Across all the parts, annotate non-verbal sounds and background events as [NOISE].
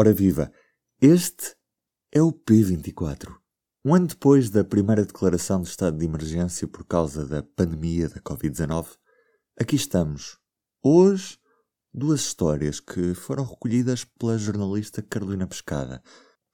Ora viva, este é o P24. Um ano depois da primeira declaração de estado de emergência por causa da pandemia da Covid-19, aqui estamos. Hoje, duas histórias que foram recolhidas pela jornalista Carolina Pescada.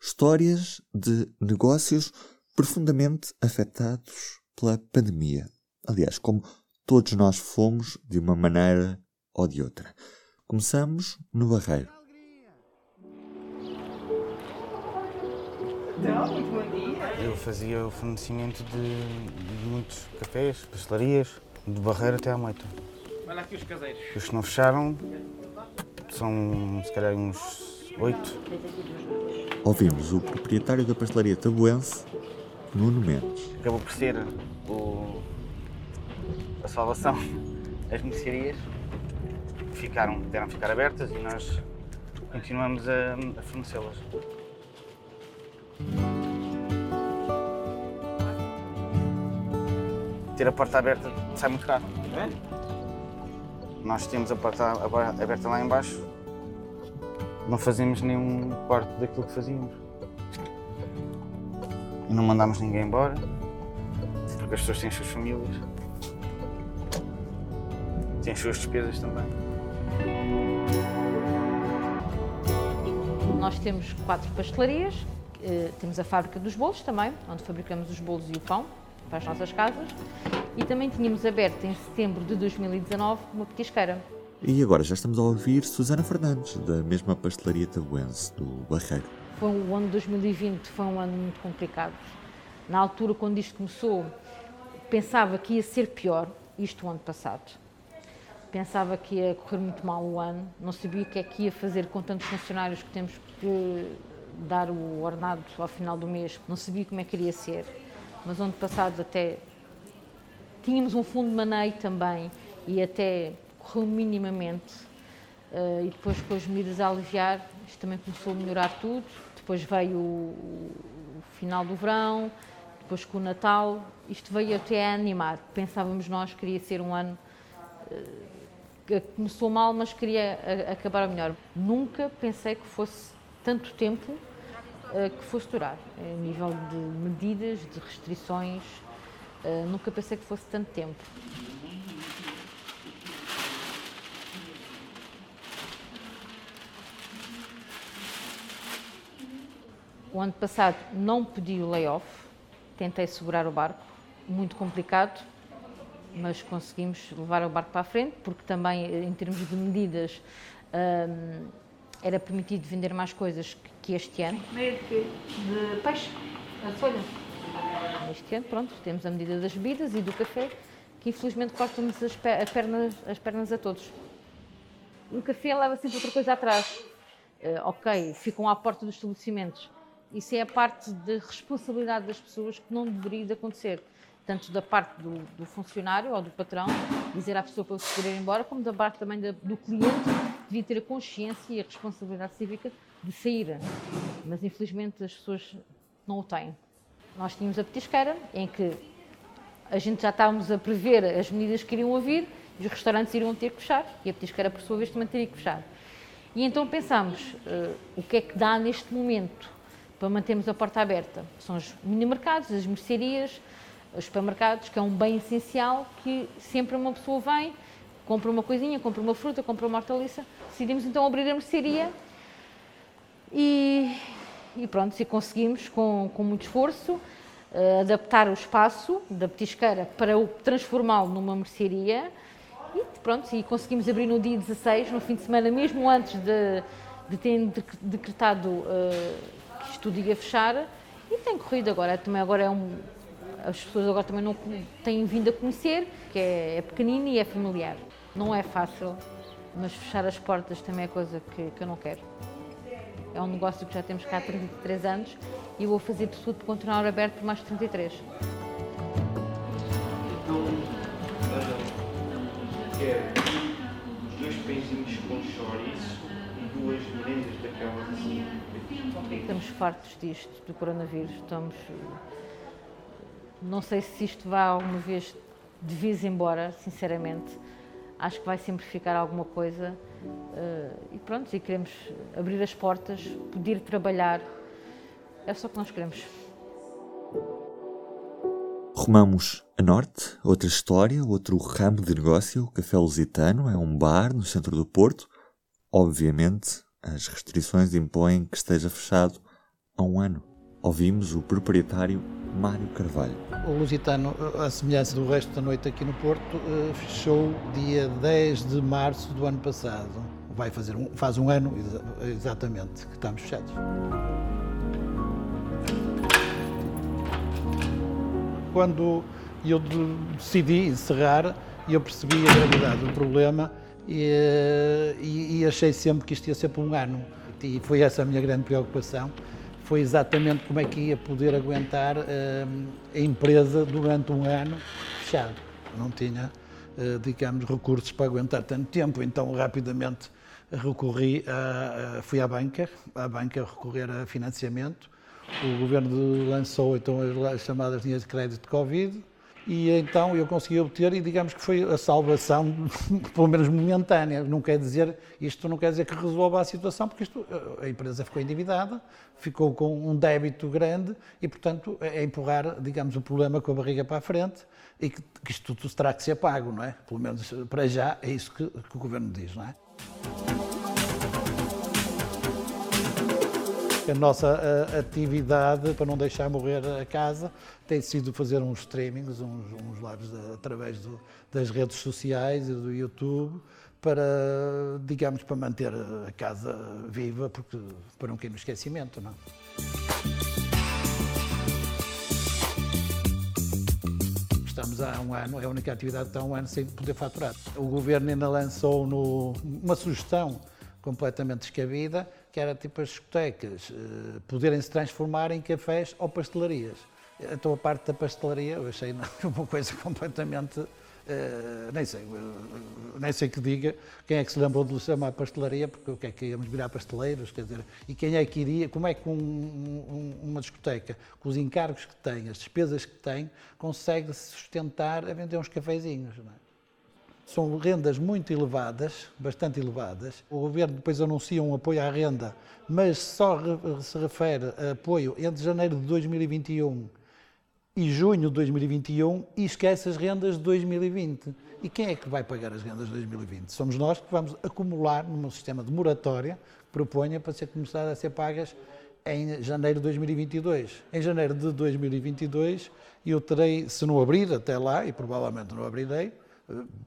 Histórias de negócios profundamente afetados pela pandemia. Aliás, como todos nós fomos de uma maneira ou de outra. Começamos no Barreiro. Então, muito bom dia. Eu fazia o fornecimento de, de muitos cafés, pastelarias, de Barreiro até à Moita. Olha aqui os caseiros. Os que não fecharam são se calhar uns oito. Ouvimos o proprietário da pastelaria tabuense, Nuno Mendes. Acabou por ser o, a salvação. As mercearias ficaram, deram ficar abertas e nós continuamos a, a fornecê-las. Ter a porta aberta sai muito caro. É? Nós temos a porta aberta lá embaixo, não fazemos nenhum quarto daquilo que fazíamos. E não mandamos ninguém embora, porque as pessoas têm as suas famílias, têm as suas despesas também. Nós temos quatro pastelarias, eh, temos a fábrica dos bolos também, onde fabricamos os bolos e o pão para as nossas casas, e também tínhamos aberto em setembro de 2019 uma petisqueira. E agora já estamos a ouvir Susana Fernandes, da mesma pastelaria tabuense, do Barreiro. Foi o ano de 2020, foi um ano muito complicado. Na altura, quando isto começou, pensava que ia ser pior, isto o ano passado. Pensava que ia correr muito mal o ano, não sabia o que é que ia fazer com tantos funcionários que temos que dar o ordenado ao final do mês, não sabia como é que iria ser. Mas ano passado até tínhamos um fundo de maneio também e até correu minimamente. Uh, e depois com as medidas a aliviar, isto também começou a melhorar tudo. Depois veio o, o final do verão, depois com o Natal, isto veio até a animar. Pensávamos nós que queria ser um ano uh, que começou mal, mas queria a, acabar melhor. Nunca pensei que fosse tanto tempo que fosse durar, a nível de medidas, de restrições. nunca pensei que fosse tanto tempo. O ano passado não pedi o layoff, tentei segurar o barco, muito complicado, mas conseguimos levar o barco para a frente, porque também, em termos de medidas, hum, era permitido vender mais coisas que este ano. Meio de quê? De peixe? A folha? Este ano, pronto, temos a medida das bebidas e do café, que infelizmente cortam-nos as, per as pernas, as pernas a todos. O café leva sempre outra coisa atrás. Uh, ok, ficam à porta dos estabelecimentos, isso é a parte da responsabilidade das pessoas que não deveria de acontecer. Tanto da parte do, do, funcionário ou do patrão, dizer à pessoa para se poder ir embora, como da parte também da, do cliente, devia ter a consciência e a responsabilidade cívica de sair. Mas infelizmente as pessoas não o têm. Nós tínhamos a petisqueira, em que a gente já estávamos a prever as medidas que iriam vir, os restaurantes iriam ter que fechar, e a petisqueira, por sua vez, também teria que fechar. E então pensámos, uh, o que é que dá neste momento para mantermos a porta aberta. São os mini-mercados, as mercearias, os supermercados, que é um bem essencial que sempre uma pessoa vem, compra uma coisinha, compra uma fruta, compra uma hortaliça. Decidimos então abrir a mercearia e, e pronto, e conseguimos com, com muito esforço uh, adaptar o espaço da petisqueira para o transformá-lo numa mercearia e pronto, e conseguimos abrir no dia 16, no fim de semana, mesmo antes de, de ter decretado uh, que isto tudo ia fechar e tem corrido agora. Também agora é um, as pessoas agora também não têm vindo a conhecer, que é, é pequenino e é familiar. Não é fácil, mas fechar as portas também é coisa que, que eu não quero. É um negócio que já temos cá há 33 anos e vou fazer de tudo para continuar aberto por mais de 33. Então, uh, quer dois pãezinhos com chouriço e duas merendas daquelas assim. Estamos fartos disto, do coronavírus. Estamos. Não sei se isto vai alguma vez de vez embora, sinceramente. Acho que vai sempre ficar alguma coisa. e pronto, e queremos abrir as portas, poder trabalhar. É só o que nós queremos. Rumamos a norte, outra história, outro ramo de negócio. O Café Lusitano é um bar no centro do Porto. Obviamente, as restrições impõem que esteja fechado há um ano. Ouvimos o proprietário Mário Carvalho. O Lusitano, a semelhança do resto da noite aqui no Porto, eh, fechou dia 10 de março do ano passado. Vai fazer um, faz um ano exatamente que estamos fechados. Quando eu decidi encerrar, eu percebi a gravidade do problema e, e, e, achei sempre que isto ia ser por um ano. E foi essa a minha grande preocupação. Foi exatamente como é que ia poder aguentar uh, a empresa durante um ano fechado. Não tinha, uh, digamos, recursos para aguentar tanto tempo, então rapidamente recorri a, fui à banca, à banca recorrer a financiamento o governo lançou então as chamadas linhas de crédito de Covid e então eu consegui obter e digamos que foi a salvação, [LAUGHS] pelo menos momentânea. Não quer dizer, isto não quer dizer que resolva a situação, porque isto, a empresa ficou endividada, ficou com um débito grande e, portanto, é empurrar, digamos, o problema com a barriga para a frente e que, que isto tudo terá que ser pago, não é? Pelo menos para já é isso que, que o governo diz, não é? A nossa a, atividade, para não deixar morrer a casa, tem sido fazer uns streamings, uns, uns lives através do, das redes sociais e do YouTube, para, digamos, para manter a casa viva, porque, para não cair no esquecimento, não Estamos há um ano, é a única atividade que está há um ano sem poder faturar. O Governo ainda lançou no, uma sugestão completamente descabida, que era tipo as discotecas uh, poderem se transformar em cafés ou pastelarias. Então a parte da pastelaria eu achei [LAUGHS] uma coisa completamente, uh, nem sei, uh, nem sei que diga, quem é que se lembrou de chamar pastelaria, porque o que é que íamos virar pasteleiros, quer dizer, e quem é que iria, como é que um, um, uma discoteca, com os encargos que tem, as despesas que tem, consegue se sustentar a vender uns cafezinhos, não é? São rendas muito elevadas, bastante elevadas. O governo depois anuncia um apoio à renda, mas só se refere a apoio entre janeiro de 2021 e junho de 2021 e esquece as rendas de 2020. E quem é que vai pagar as rendas de 2020? Somos nós que vamos acumular num sistema de moratória que proponha para ser começar a ser pagas em janeiro de 2022. Em janeiro de 2022 eu terei, se não abrir até lá, e provavelmente não abrirei,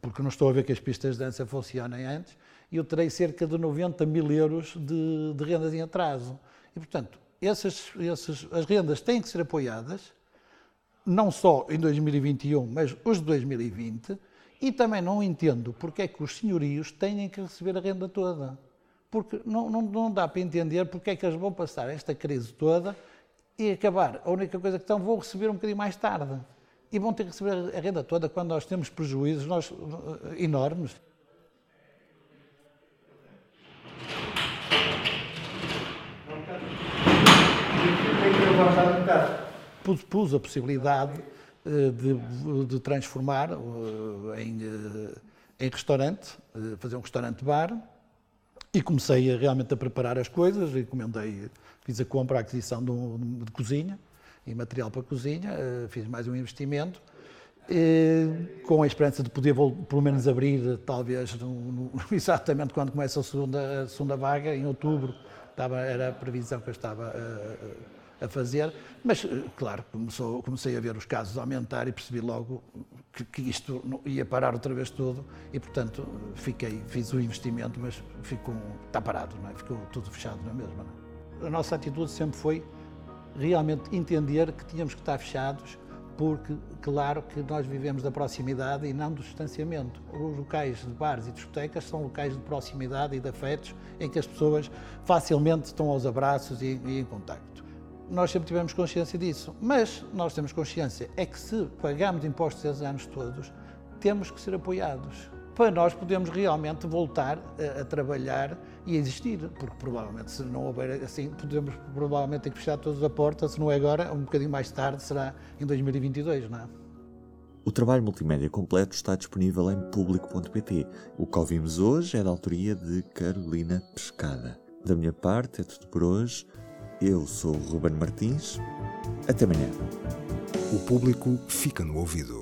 porque não estou a ver que as pistas de dança funcionem antes, eu terei cerca de 90 mil euros de, de rendas em atraso. E, portanto, essas, essas, as rendas têm que ser apoiadas, não só em 2021, mas os de 2020, e também não entendo porque é que os senhorios têm que receber a renda toda. Porque não, não, não dá para entender porque é que eles vão passar esta crise toda e acabar. A única coisa que estão, vão receber um bocadinho mais tarde e vão ter que receber a renda toda quando nós temos prejuízos nós, eh, enormes. Pus, pus a possibilidade eh, de, de transformar eh, em, em restaurante, fazer um restaurante-bar, e comecei a, realmente a preparar as coisas, encomendei, fiz a compra, a aquisição de, um, de cozinha, e material para a cozinha, eh, fiz mais um investimento, eh, com a esperança de poder pelo menos abrir, talvez, no, no, [LAUGHS] exatamente quando começa a segunda, a segunda vaga, em outubro, estava, era a previsão que eu estava a, eh, a fazer, mas, claro, começou, comecei a ver os casos aumentar e percebi logo que, que, isto ia parar outra vez tudo e, portanto, fiquei, fiz o investimento, mas ficou, está parado, não é? ficou tudo fechado na mesma. Não é? A nossa atitude sempre foi realmente entender que tínhamos que estar fechados, porque, claro, que nós vivemos da proximidade e não do distanciamento. Os locais de bares e discotecas são locais de proximidade e de afetos em que as pessoas facilmente estão aos abraços e, e em contacto. Nós sempre tivemos consciência disso, mas nós temos consciência é que se pagamos impostos esses anos todos, temos que ser apoiados para nós podermos realmente voltar a, a, trabalhar e a existir, porque provavelmente se não houver assim, podemos provavelmente ter que fechar todas a porta, se não é agora, um bocadinho mais tarde, será em 2022, não é? O trabalho multimédia completo está disponível em público.pt. O que ouvimos hoje é da autoria de Carolina Pescada. Da minha parte é tudo por hoje. Eu sou o Ruben Martins. Até amanhã. O público fica no ouvido.